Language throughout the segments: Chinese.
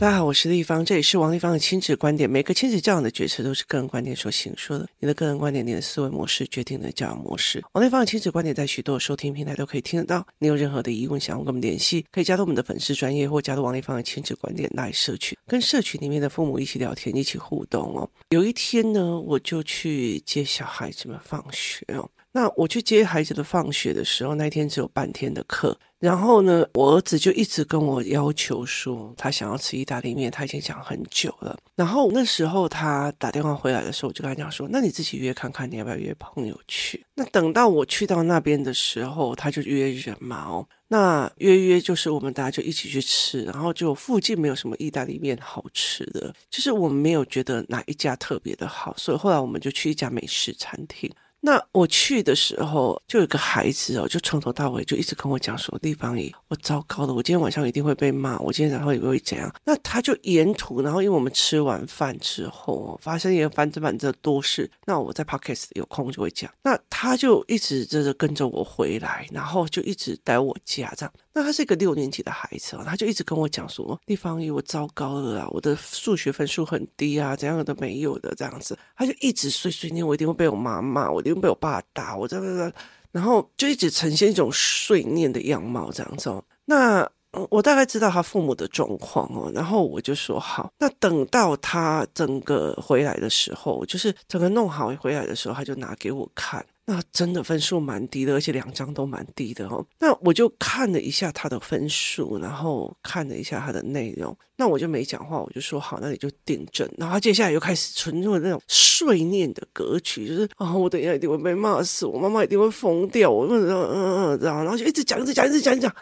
大家好，我是丽芳，这里是王立芳的亲子观点。每个亲子教养的决策都是个人观点所形说的。你的个人观点，你的思维模式决定了教养模式。王立芳的亲子观点在许多收听平台都可以听得到。你有任何的疑问想要跟我们联系，可以加入我们的粉丝专业或加入王立芳的亲子观点来社群，跟社群里面的父母一起聊天，一起互动哦。有一天呢，我就去接小孩子们放学哦。那我去接孩子的放学的时候，那一天只有半天的课。然后呢，我儿子就一直跟我要求说，他想要吃意大利面，他已经讲很久了。然后那时候他打电话回来的时候，我就跟他讲说，那你自己约看看，你要不要约朋友去？那等到我去到那边的时候，他就约人嘛哦。那约约就是我们大家就一起去吃，然后就附近没有什么意大利面好吃的，就是我们没有觉得哪一家特别的好，所以后来我们就去一家美式餐厅。那我去的时候，就有个孩子哦，就从头到尾就一直跟我讲说：“地方姨，我糟糕了，我今天晚上一定会被骂，我今天早上也会怎样？”那他就沿途，然后因为我们吃完饭之后发生一个翻着翻着多事，那我在 Podcast 有空就会讲。那他就一直这着跟着我回来，然后就一直待我家这样。那他是一个六年级的孩子哦，他就一直跟我讲说：“丽芳姨，我糟糕了啊，我的数学分数很低啊，怎样都没有的这样子。”他就一直碎碎念，我一定会被我妈骂，我一定被我爸打，我这个，然后就一直呈现一种碎念的样貌这样子哦。那我大概知道他父母的状况哦，然后我就说好。那等到他整个回来的时候，就是整个弄好回来的时候，他就拿给我看。那真的分数蛮低的，而且两张都蛮低的哦。那我就看了一下他的分数，然后看了一下他的内容。那我就没讲话，我就说好，那你就订正。然后他接下来又开始纯入那种碎念的歌曲，就是啊、我等一下一定会被骂死，我妈妈一定会疯掉，我嗯嗯嗯嗯，然后就一直讲，一直讲，一直讲，一直讲。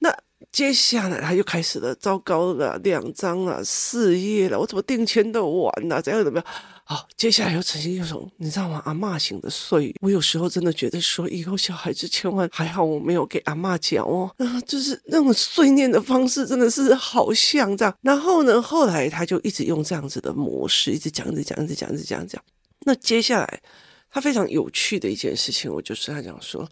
那接下来他又开始了，糟糕了，两张啊，四页了，我怎么订签都完了，怎样怎么样？好，接下来又呈现一种，你知道吗？阿嬷型的碎，我有时候真的觉得说，以后小孩子千万还好，我没有给阿嬷讲哦。啊，就是那种碎念的方式，真的是好像这样。然后呢，后来他就一直用这样子的模式，一直讲，一直讲，一直讲，一直讲，讲。那接下来他非常有趣的一件事情，我就是他讲说。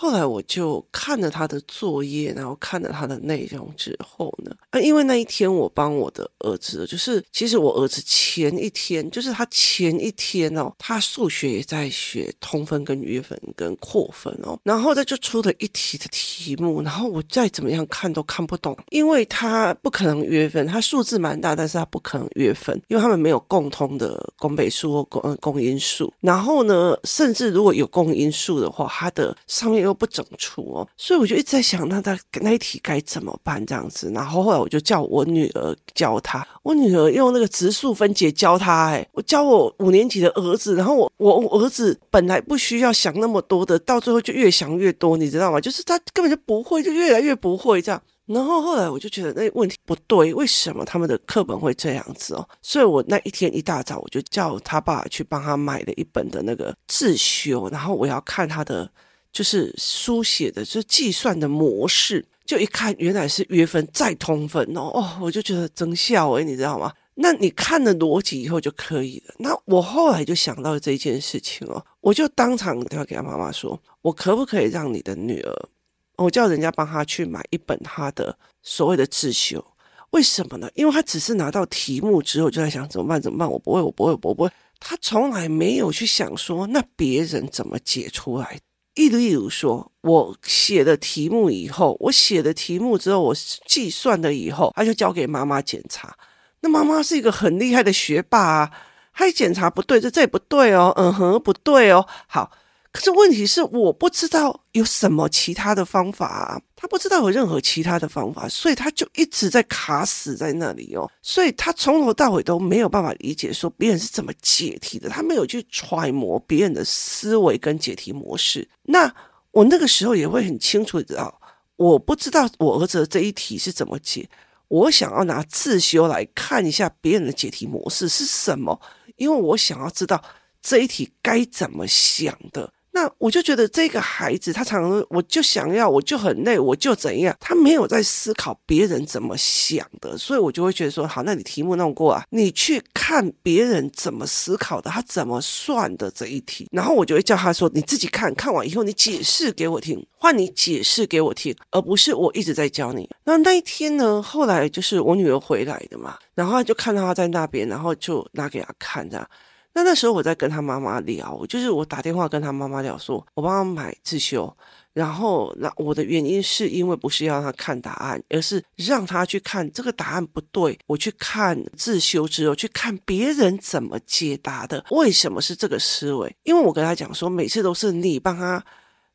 后来我就看了他的作业，然后看了他的内容之后呢，啊，因为那一天我帮我的儿子，就是其实我儿子前一天，就是他前一天哦，他数学也在学通分跟约分跟扩分哦，然后他就出了一题的题目，然后我再怎么样看都看不懂，因为他不可能约分，他数字蛮大，但是他不可能约分，因为他们没有共通的公倍数或公公因数，然后呢，甚至如果有公因数的话，它的上面。都不整除哦，所以我就一直在想，那他那一题该怎么办这样子？然后后来我就叫我女儿教他，我女儿用那个植树分解教他，哎，我教我五年级的儿子，然后我我我儿子本来不需要想那么多的，到最后就越想越多，你知道吗？就是他根本就不会，就越来越不会这样。然后后来我就觉得那问题不对，为什么他们的课本会这样子哦？所以我那一天一大早我就叫他爸去帮他买了一本的那个自修，然后我要看他的。就是书写的，就计算的模式，就一看原来是约分再通分哦哦，我就觉得真笑诶，你知道吗？那你看了逻辑以后就可以了。那我后来就想到这件事情哦，我就当场打电话给他妈妈说，我可不可以让你的女儿，我叫人家帮她去买一本她的所谓的自修？为什么呢？因为她只是拿到题目之后就在想怎么办怎么办，我不会我不会我不会，她从来没有去想说那别人怎么解出来。例如说，我写的题目以后，我写的题目之后，我计算了以后，他就交给妈妈检查。那妈妈是一个很厉害的学霸啊，他一检查不对，这这也不对哦，嗯哼，不对哦，好。可是问题是，我不知道有什么其他的方法啊，他不知道有任何其他的方法，所以他就一直在卡死在那里哦，所以他从头到尾都没有办法理解说别人是怎么解题的，他没有去揣摩别人的思维跟解题模式。那我那个时候也会很清楚知道，我不知道我儿子这一题是怎么解，我想要拿自修来看一下别人的解题模式是什么，因为我想要知道这一题该怎么想的。那我就觉得这个孩子，他常常我就想要，我就很累，我就怎样，他没有在思考别人怎么想的，所以我就会觉得说，好，那你题目弄过啊，你去看别人怎么思考的，他怎么算的这一题，然后我就会叫他说，你自己看看完以后，你解释给我听，换你解释给我听，而不是我一直在教你。那那一天呢，后来就是我女儿回来的嘛，然后就看到他在那边，然后就拿给他看这样。那那时候我在跟他妈妈聊，就是我打电话跟他妈妈聊说，我帮他买自修，然后那我的原因是因为不是要他看答案，而是让他去看这个答案不对，我去看自修之后去看别人怎么解答的，为什么是这个思维？因为我跟他讲说，每次都是你帮他。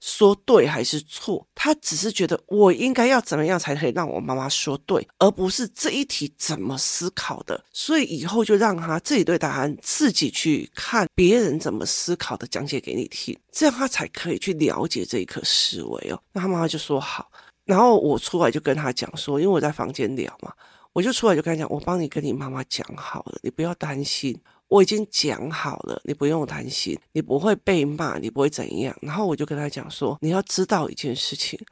说对还是错？他只是觉得我应该要怎么样才可以让我妈妈说对，而不是这一题怎么思考的。所以以后就让他自己对答案自己去看别人怎么思考的，讲解给你听，这样他才可以去了解这一颗思维哦。那他妈妈就说好，然后我出来就跟他讲说，因为我在房间聊嘛，我就出来就跟他讲，我帮你跟你妈妈讲好了，你不要担心。我已经讲好了，你不用担心，你不会被骂，你不会怎样。然后我就跟他讲说，你要知道一件事情，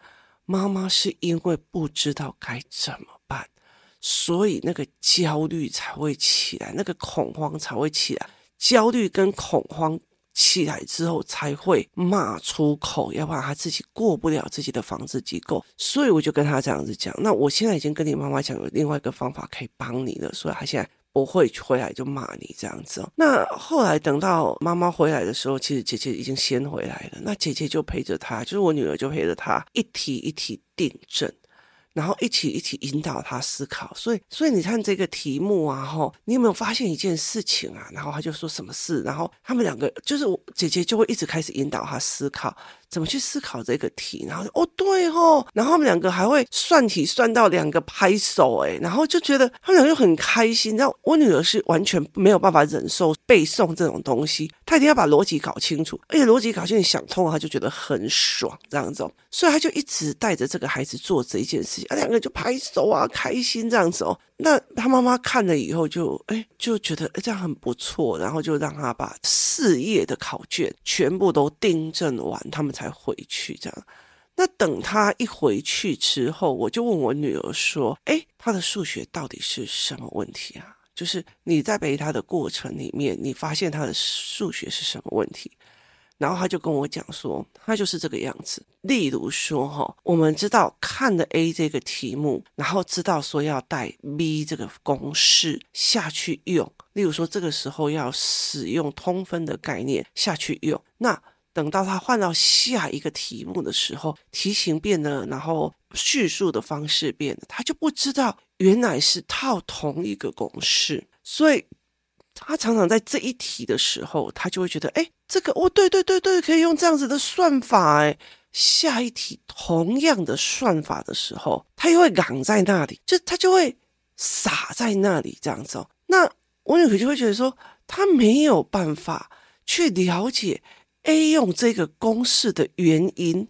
妈妈是因为不知道该怎么办，所以那个焦虑才会起来，那个恐慌才会起来。焦虑跟恐慌起来之后，才会骂出口，要不然他自己过不了自己的房子机构。所以我就跟他这样子讲。那我现在已经跟你妈妈讲，有另外一个方法可以帮你了，所以他现在。不会回来就骂你这样子。那后来等到妈妈回来的时候，其实姐姐已经先回来了。那姐姐就陪着她，就是我女儿就陪着她一题一题订正。然后一起一起引导她思考，所以所以你看这个题目啊，吼，你有没有发现一件事情啊？然后他就说什么事，然后他们两个就是姐姐就会一直开始引导他思考，怎么去思考这个题，然后哦对哦，然后他们两个还会算题算到两个拍手，哎，然后就觉得他们两个就很开心。然后我女儿是完全没有办法忍受背诵这种东西，她一定要把逻辑搞清楚，而且逻辑搞清楚想通了，她就觉得很爽这样子哦，所以她就一直带着这个孩子做这一件事情。啊，两个就拍手啊，开心这样子哦。那他妈妈看了以后就，哎就觉得哎这样很不错，然后就让他把四页的考卷全部都订正完，他们才才回去。这样，那等他一回去之后，我就问我女儿说：“哎，他的数学到底是什么问题啊？就是你在背他的过程里面，你发现他的数学是什么问题？”然后他就跟我讲说，他就是这个样子。例如说，哈，我们知道看了 A 这个题目，然后知道说要带 B 这个公式下去用。例如说，这个时候要使用通分的概念下去用。那等到他换到下一个题目的时候，题型变了，然后叙述的方式变了，他就不知道原来是套同一个公式，所以。他常常在这一题的时候，他就会觉得，哎，这个哦，对对对对，可以用这样子的算法，哎，下一题同样的算法的时候，他又会挡在那里，就他就会傻在那里这样子哦。那我女儿就会觉得说，他没有办法去了解 A 用这个公式的原因。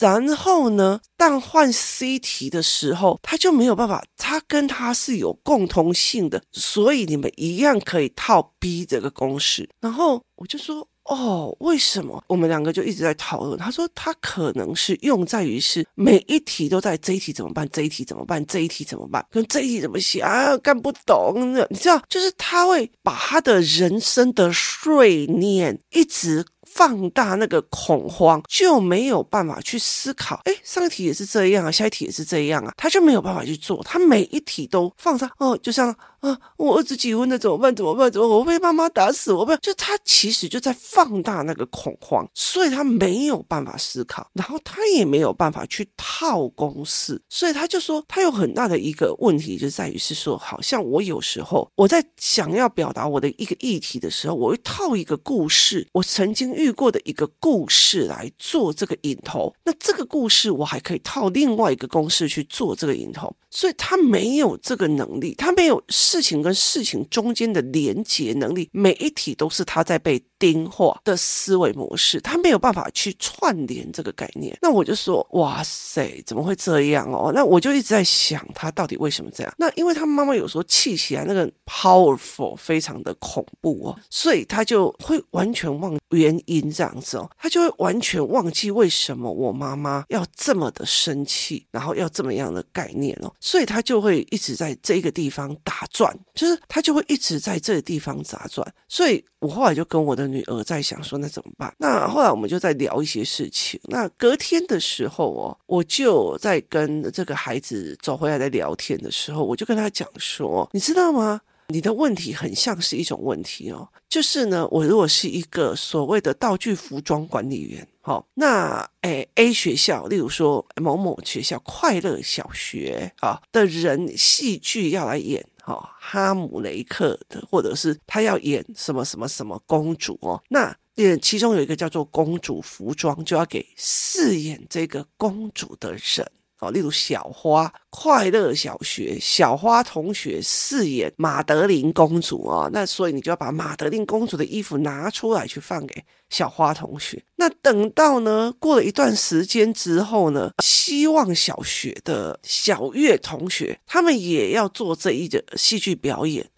然后呢，当换 C 题的时候，他就没有办法，他跟他是有共通性的，所以你们一样可以套 B 这个公式。然后我就说，哦，为什么？我们两个就一直在讨论。他说，他可能是用在于是每一题都在这一题怎么办？这一题怎么办？这一题怎么办？跟这一题怎么写啊？干不懂，你知道，就是他会把他的人生的碎念一直。放大那个恐慌，就没有办法去思考。哎，上一题也是这样啊，下一题也是这样啊，他就没有办法去做。他每一题都放大，哦，就像啊，我儿子结婚了怎么办？怎么办？怎么？我被妈妈打死？我被就他其实就在放大那个恐慌，所以他没有办法思考，然后他也没有办法去套公式，所以他就说他有很大的一个问题，就在于是说，好像我有时候我在想要表达我的一个议题的时候，我会套一个故事，我曾经遇。过的一个故事来做这个引头，那这个故事我还可以套另外一个公式去做这个引头，所以他没有这个能力，他没有事情跟事情中间的连接能力，每一题都是他在被听话的思维模式，他没有办法去串联这个概念。那我就说，哇塞，怎么会这样哦？那我就一直在想，他到底为什么这样？那因为他妈妈有时候气起来那个 powerful 非常的恐怖哦，所以他就会完全忘原因这样子哦，他就会完全忘记为什么我妈妈要这么的生气，然后要这么样的概念哦，所以他就会一直在这个地方打转，就是他就会一直在这个地方打转，所以我后来就跟我的女儿在想说，那怎么办？那后来我们就在聊一些事情。那隔天的时候哦，我就在跟这个孩子走回来在聊天的时候，我就跟他讲说，你知道吗？你的问题很像是一种问题哦，就是呢，我如果是一个所谓的道具服装管理员，好，那诶 A 学校，例如说某某学校快乐小学啊的人，戏剧要来演。哦，哈姆雷克的，或者是他要演什么什么什么公主哦，那演其中有一个叫做公主服装，就要给饰演这个公主的人。例如小花快乐小学小花同学饰演玛德琳公主哦，那所以你就要把玛德琳公主的衣服拿出来去放给小花同学。那等到呢过了一段时间之后呢，希望小学的小月同学他们也要做这一个戏剧表演，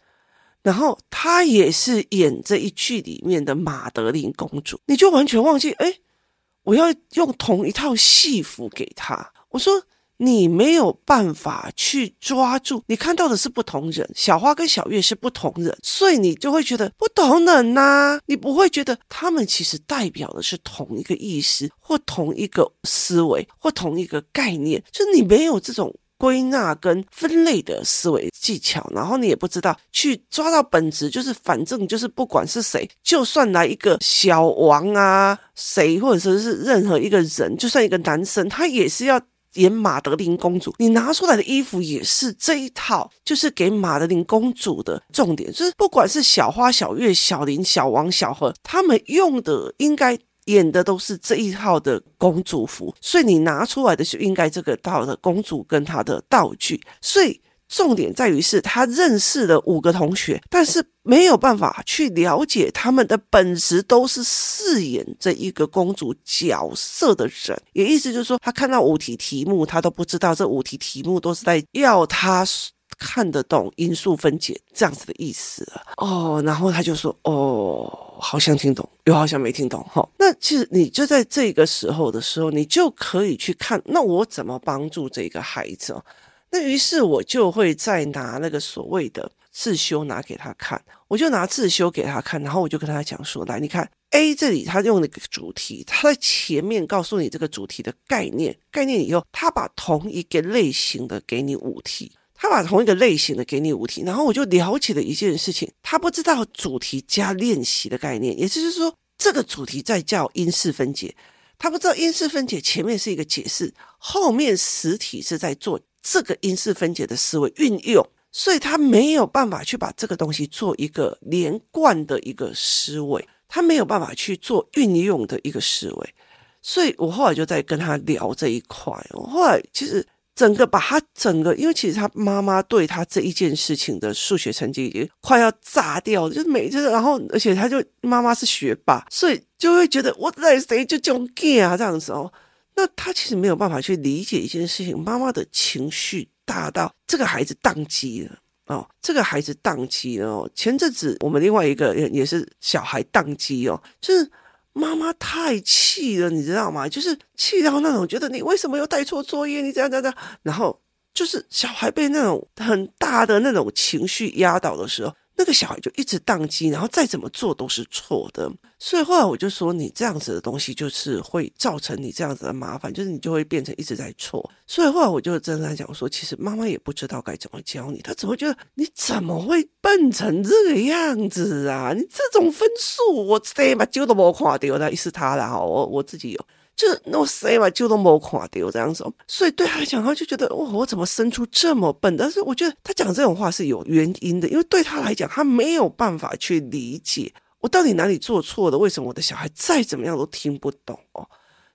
然后他也是演这一剧里面的玛德琳公主，你就完全忘记哎，我要用同一套戏服给他，我说。你没有办法去抓住，你看到的是不同人，小花跟小月是不同人，所以你就会觉得不同人呐、你不会觉得他们其实代表的是同一个意思，或同一个思维，或同一个概念，就你没有这种归纳跟分类的思维技巧，然后你也不知道去抓到本质，就是反正就是不管是谁，就算来一个小王啊，谁或者说是任何一个人，就算一个男生，他也是要。演玛德琳公主，你拿出来的衣服也是这一套，就是给玛德琳公主的重点，就是不管是小花、小月、小林、小王、小何，他们用的应该演的都是这一套的公主服，所以你拿出来的就应该这个套的公主跟她的道具，所以。重点在于是他认识了五个同学，但是没有办法去了解他们的本质都是饰演这一个公主角色的人。也意思就是说，他看到五题题目，他都不知道这五题题目都是在要他看得懂因数分解这样子的意思哦。然后他就说：“哦，好像听懂，又好像没听懂。”哈，那其实你就在这个时候的时候，你就可以去看，那我怎么帮助这个孩子？那于是我就会再拿那个所谓的自修拿给他看，我就拿自修给他看，然后我就跟他讲说：来，你看 A 这里他用那个主题，他在前面告诉你这个主题的概念，概念以后他把同一个类型的给你五题，他把同一个类型的给你五题，然后我就了解了一件事情，他不知道主题加练习的概念，也就是说这个主题在叫因式分解，他不知道因式分解前面是一个解释，后面实体是在做。这个因式分解的思维运用，所以他没有办法去把这个东西做一个连贯的一个思维，他没有办法去做运用的一个思维，所以我后来就在跟他聊这一块。我后来其实整个把他整个，因为其实他妈妈对他这一件事情的数学成绩已经快要炸掉了，就是每次，然后而且他就妈妈是学霸，所以就会觉得我在谁就中 gay 啊这样子哦。那他其实没有办法去理解一件事情，妈妈的情绪大到这个孩子宕机了哦，这个孩子宕机了哦。前阵子我们另外一个也也是小孩宕机哦，就是妈妈太气了，你知道吗？就是气到那种觉得你为什么又带错作业，你这样这样这样，然后就是小孩被那种很大的那种情绪压倒的时候。那个小孩就一直宕机，然后再怎么做都是错的。所以后来我就说，你这样子的东西就是会造成你这样子的麻烦，就是你就会变成一直在错。所以后来我就跟他讲说，其实妈妈也不知道该怎么教你，她只会觉得你怎么会笨成这个样子啊？你这种分数，我谁把酒都没看到，那是他啦，我我自己有。就那我谁嘛，就都没垮掉这样子，所以对他来讲，他就觉得哇，我怎么生出这么笨？但是我觉得他讲这种话是有原因的，因为对他来讲，他没有办法去理解我到底哪里做错了，为什么我的小孩再怎么样都听不懂哦。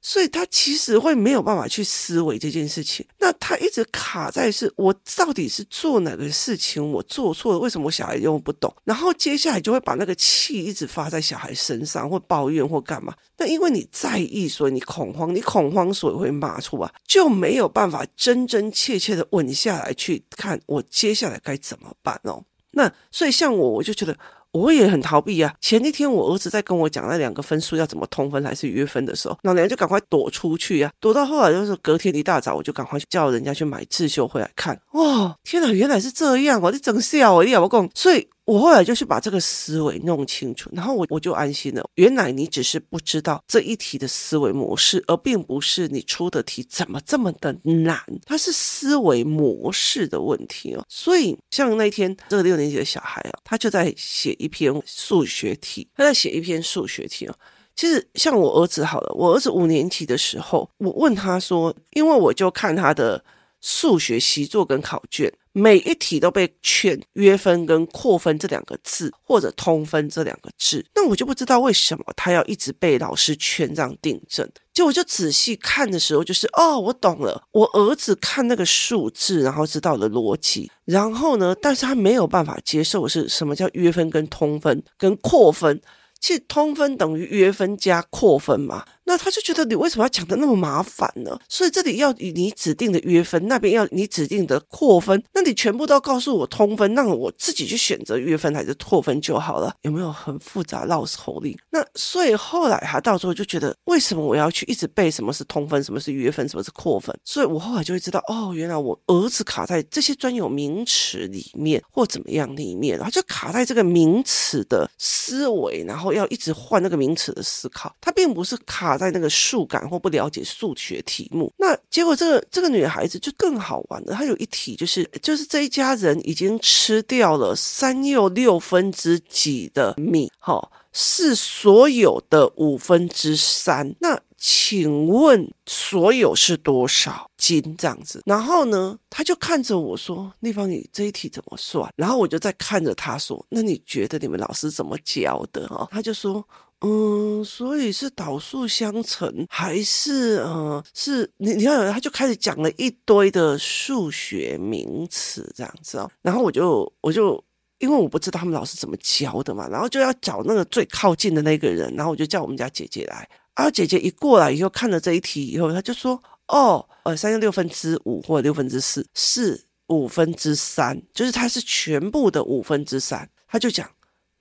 所以他其实会没有办法去思维这件事情。那他一直卡在是我到底是做哪个事情我做错了？为什么我小孩又不懂？然后接下来就会把那个气一直发在小孩身上，或抱怨或干嘛？那因为你在意，所以你恐慌，你恐慌所以会骂出来，就没有办法真真切切的稳下来去看我接下来该怎么办哦。那所以像我，我就觉得。我也很逃避啊！前一天我儿子在跟我讲那两个分数要怎么通分还是约分的时候，老娘就赶快躲出去啊！躲到后来就是隔天一大早，我就赶快叫人家去买刺绣回来看。哇，天哪，原来是这样！我一整笑我，你有没有讲？所以。我后来就是把这个思维弄清楚，然后我我就安心了。原来你只是不知道这一题的思维模式，而并不是你出的题怎么这么的难，它是思维模式的问题哦。所以像那天这个六年级的小孩啊，他就在写一篇数学题，他在写一篇数学题哦。其实像我儿子好了，我儿子五年级的时候，我问他说，因为我就看他的数学习作跟考卷。每一题都被劝约分跟扩分这两个字，或者通分这两个字，那我就不知道为什么他要一直被老师圈这样订正。就我就仔细看的时候，就是哦，我懂了。我儿子看那个数字，然后知道了逻辑，然后呢，但是他没有办法接受是什么叫约分跟通分跟扩分。其实通分等于约分加扩分嘛。那他就觉得你为什么要讲的那么麻烦呢？所以这里要以你指定的约分，那边要你指定的扩分，那你全部都要告诉我通分，让我自己去选择约分还是拓分就好了，有没有很复杂绕口令？那所以后来他到时候就觉得，为什么我要去一直背什么是通分，什么是约分，什么是扩分？所以我后来就会知道，哦，原来我儿子卡在这些专有名词里面或怎么样里面，他就卡在这个名词的思维，然后要一直换那个名词的思考，他并不是卡。在那个数感或不了解数学题目，那结果这个这个女孩子就更好玩了。她有一题就是，就是这一家人已经吃掉了三又六分之几的米，哈，是所有的五分之三。那请问所有是多少斤？这样子，然后呢，他就看着我说：“立方，你这一题怎么算？”然后我就在看着他说：“那你觉得你们老师怎么教的？”哈，他就说。嗯，所以是导数相乘，还是呃，是你你看，他就开始讲了一堆的数学名词这样子哦。然后我就我就因为我不知道他们老师怎么教的嘛，然后就要找那个最靠近的那个人，然后我就叫我们家姐姐来。啊姐姐一过来以后，看了这一题以后，他就说：“哦，呃，三又六分之五或者六分之四是五分之三，就是它是全部的五分之三。”他就讲：“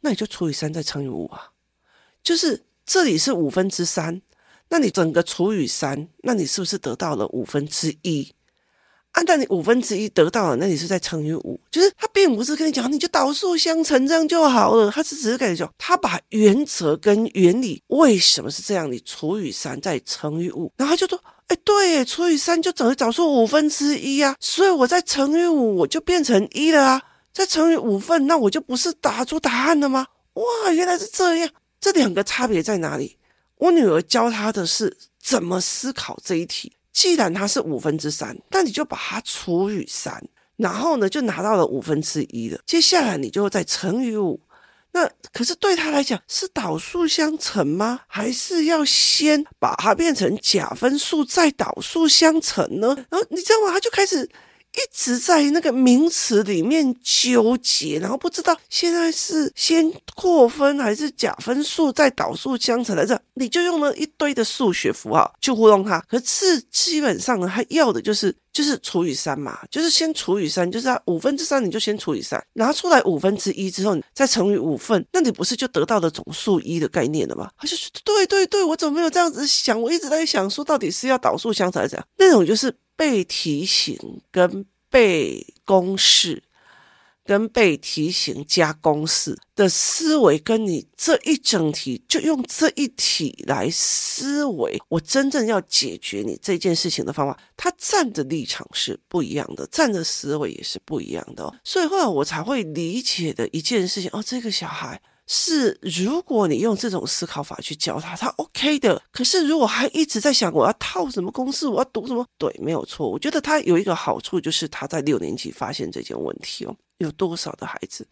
那你就除以三再乘以五啊。”就是这里是五分之三，那你整个除以三，那你是不是得到了五分之一？按照你五分之一得到了，那你是在乘以五，就是他并不是跟你讲，你就导数相乘这样就好了，他是只是跟你讲，他把原则跟原理为什么是这样，你除以三再乘以五，然后他就说，哎，对，除以三就等于找出五分之一啊，所以我再乘以五，我就变成一了啊，再乘以五份，那我就不是打出答案了吗？哇，原来是这样。这两个差别在哪里？我女儿教她的是怎么思考这一题。既然它是五分之三，那你就把它除以三，然后呢，就拿到了五分之一了。接下来你就再乘以五。那可是对她来讲是导数相乘吗？还是要先把它变成假分数再导数相乘呢？然后你知道吗？她就开始。一直在那个名词里面纠结，然后不知道现在是先扩分还是假分数再导数相乘来着，你就用了一堆的数学符号去糊弄他。可是基本上呢，他要的就是就是除以三嘛，就是先除以三，就是五分之三你就先除以三，拿出来五分之一之后再乘以五份，那你不是就得到了总数一的概念了吗？他就说对对对，我怎么没有这样子想？我一直在想说到底是要导数相乘还是怎样？那种就是。被提醒跟被公式，跟被提醒加公式的思维，跟你这一整题就用这一题来思维，我真正要解决你这件事情的方法，他站的立场是不一样的，站的思维也是不一样的哦。所以后来我才会理解的一件事情哦，这个小孩。是，如果你用这种思考法去教他，他 OK 的。可是如果还一直在想我要套什么公式，我要读什么，对，没有错。我觉得他有一个好处，就是他在六年级发现这件问题哦。有多少的孩子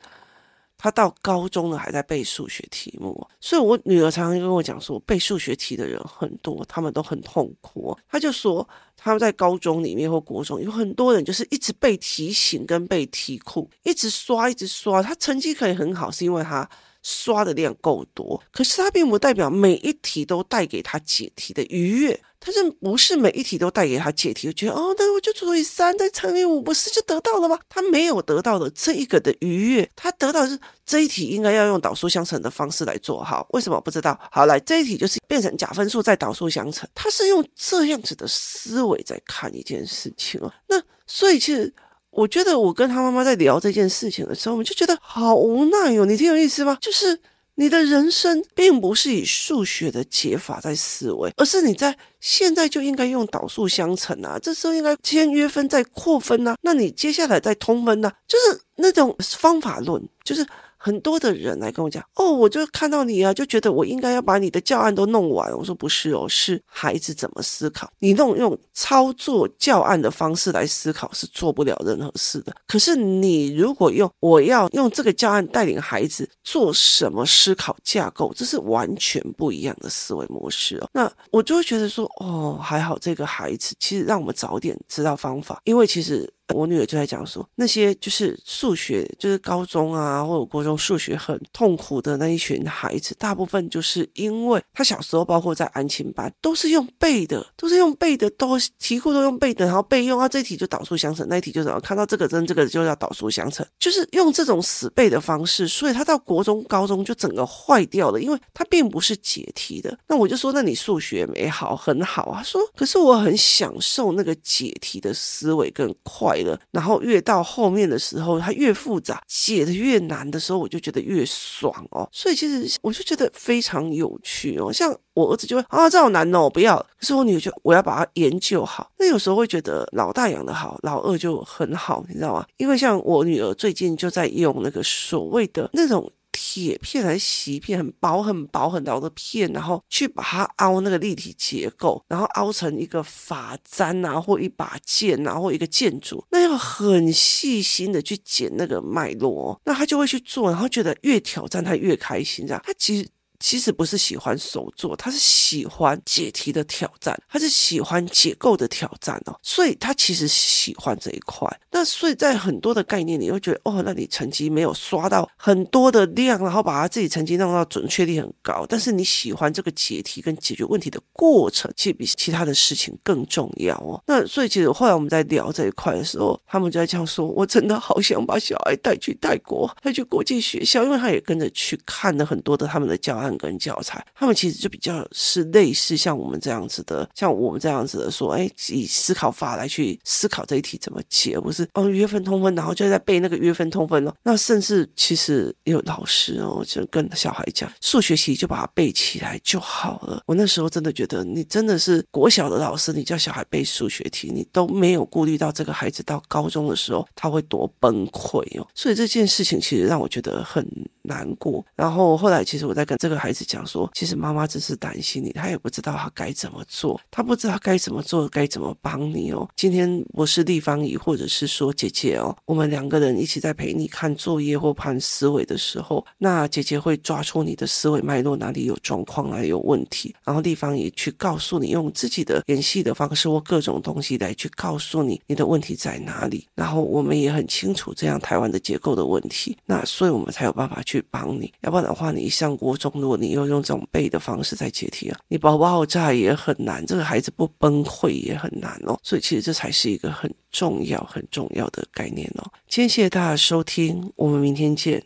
他到高中了还在背数学题目，所以我女儿常常跟我讲说，背数学题的人很多，他们都很痛苦。他就说他们在高中里面或国中有很多人就是一直背提醒跟背题库，一直刷一直刷，他成绩可以很好，是因为他。刷的量够多，可是它并不代表每一题都带给他解题的愉悦。他是不是每一题都带给他解题？我觉得哦，那我就除以三再乘以五，不是就得到了吗？他没有得到的这一个的愉悦，他得到的是这一题应该要用导数相乘的方式来做好。为什么不知道？好，来这一题就是变成假分数再导数相乘，他是用这样子的思维在看一件事情哦。那所以其实。我觉得我跟他妈妈在聊这件事情的时候，我们就觉得好无奈哟。你听有意思吗？就是你的人生并不是以数学的解法在思维，而是你在现在就应该用导数相乘啊，这时候应该先约分再扩分啊，那你接下来再通分啊，就是那种方法论，就是。很多的人来跟我讲，哦，我就看到你啊，就觉得我应该要把你的教案都弄完。我说不是哦，是孩子怎么思考，你弄用操作教案的方式来思考是做不了任何事的。可是你如果用我要用这个教案带领孩子做什么思考架构，这是完全不一样的思维模式哦。那我就会觉得说，哦，还好这个孩子其实让我们早点知道方法，因为其实。我女儿就在讲说，那些就是数学，就是高中啊或者国中数学很痛苦的那一群孩子，大部分就是因为他小时候，包括在安亲班，都是用背的，都是用背的，都题库都用背的，然后备用啊，这题就导数相乘，那一题就怎么看到这个跟这个就要导数相乘，就是用这种死背的方式，所以他到国中、高中就整个坏掉了，因为他并不是解题的。那我就说，那你数学没好，很好啊。说，可是我很享受那个解题的思维更快。然后越到后面的时候，它越复杂，写的越难的时候，我就觉得越爽哦。所以其实我就觉得非常有趣哦。像我儿子就会啊，这好难哦，不要。可是我女儿就我要把它研究好。那有时候会觉得老大养的好，老二就很好，你知道吗？因为像我女儿最近就在用那个所谓的那种。铁片还是锡片，很薄很薄很薄的片，然后去把它凹那个立体结构，然后凹成一个发簪啊，或一把剑啊，或一个建筑，那要很细心的去剪那个脉络，那他就会去做，然后觉得越挑战他越开心，这样他其实。其实不是喜欢手作，他是喜欢解题的挑战，他是喜欢结构的挑战哦，所以他其实喜欢这一块。那所以在很多的概念，你会觉得哦，那你成绩没有刷到很多的量，然后把他自己成绩弄到准确率很高，但是你喜欢这个解题跟解决问题的过程，其实比其他的事情更重要哦。那所以其实后来我们在聊这一块的时候，他们就在这样说，我真的好想把小孩带去泰国，带去国际学校，因为他也跟着去看了很多的他们的教案。跟教材，他们其实就比较是类似像我们这样子的，像我们这样子的说，哎，以思考法来去思考这一题怎么解，不是哦，约分通分，然后就在背那个约分通分了。那甚至其实有老师哦，就跟小孩讲，数学题就把它背起来就好了。我那时候真的觉得，你真的是国小的老师，你叫小孩背数学题，你都没有顾虑到这个孩子到高中的时候他会多崩溃哦。所以这件事情其实让我觉得很难过。然后后来其实我在跟这个孩子讲说，其实妈妈只是担心你，她也不知道她该怎么做，她不知道该怎么做，该怎么帮你哦。今天我是立方姨，或者是说姐姐哦，我们两个人一起在陪你看作业或判思维的时候，那姐姐会抓出你的思维脉络哪里有状况，哪里有问题，然后立方姨去告诉你，用自己的演戏的方式或各种东西来去告诉你你的问题在哪里。然后我们也很清楚这样台湾的结构的问题，那所以我们才有办法去帮你，要不然的话，你一上国中，如果你又用这种背的方式在解题啊，你爆爆炸也很难，这个孩子不崩溃也很难哦。所以其实这才是一个很重要、很重要的概念哦。今天谢谢大家收听，我们明天见。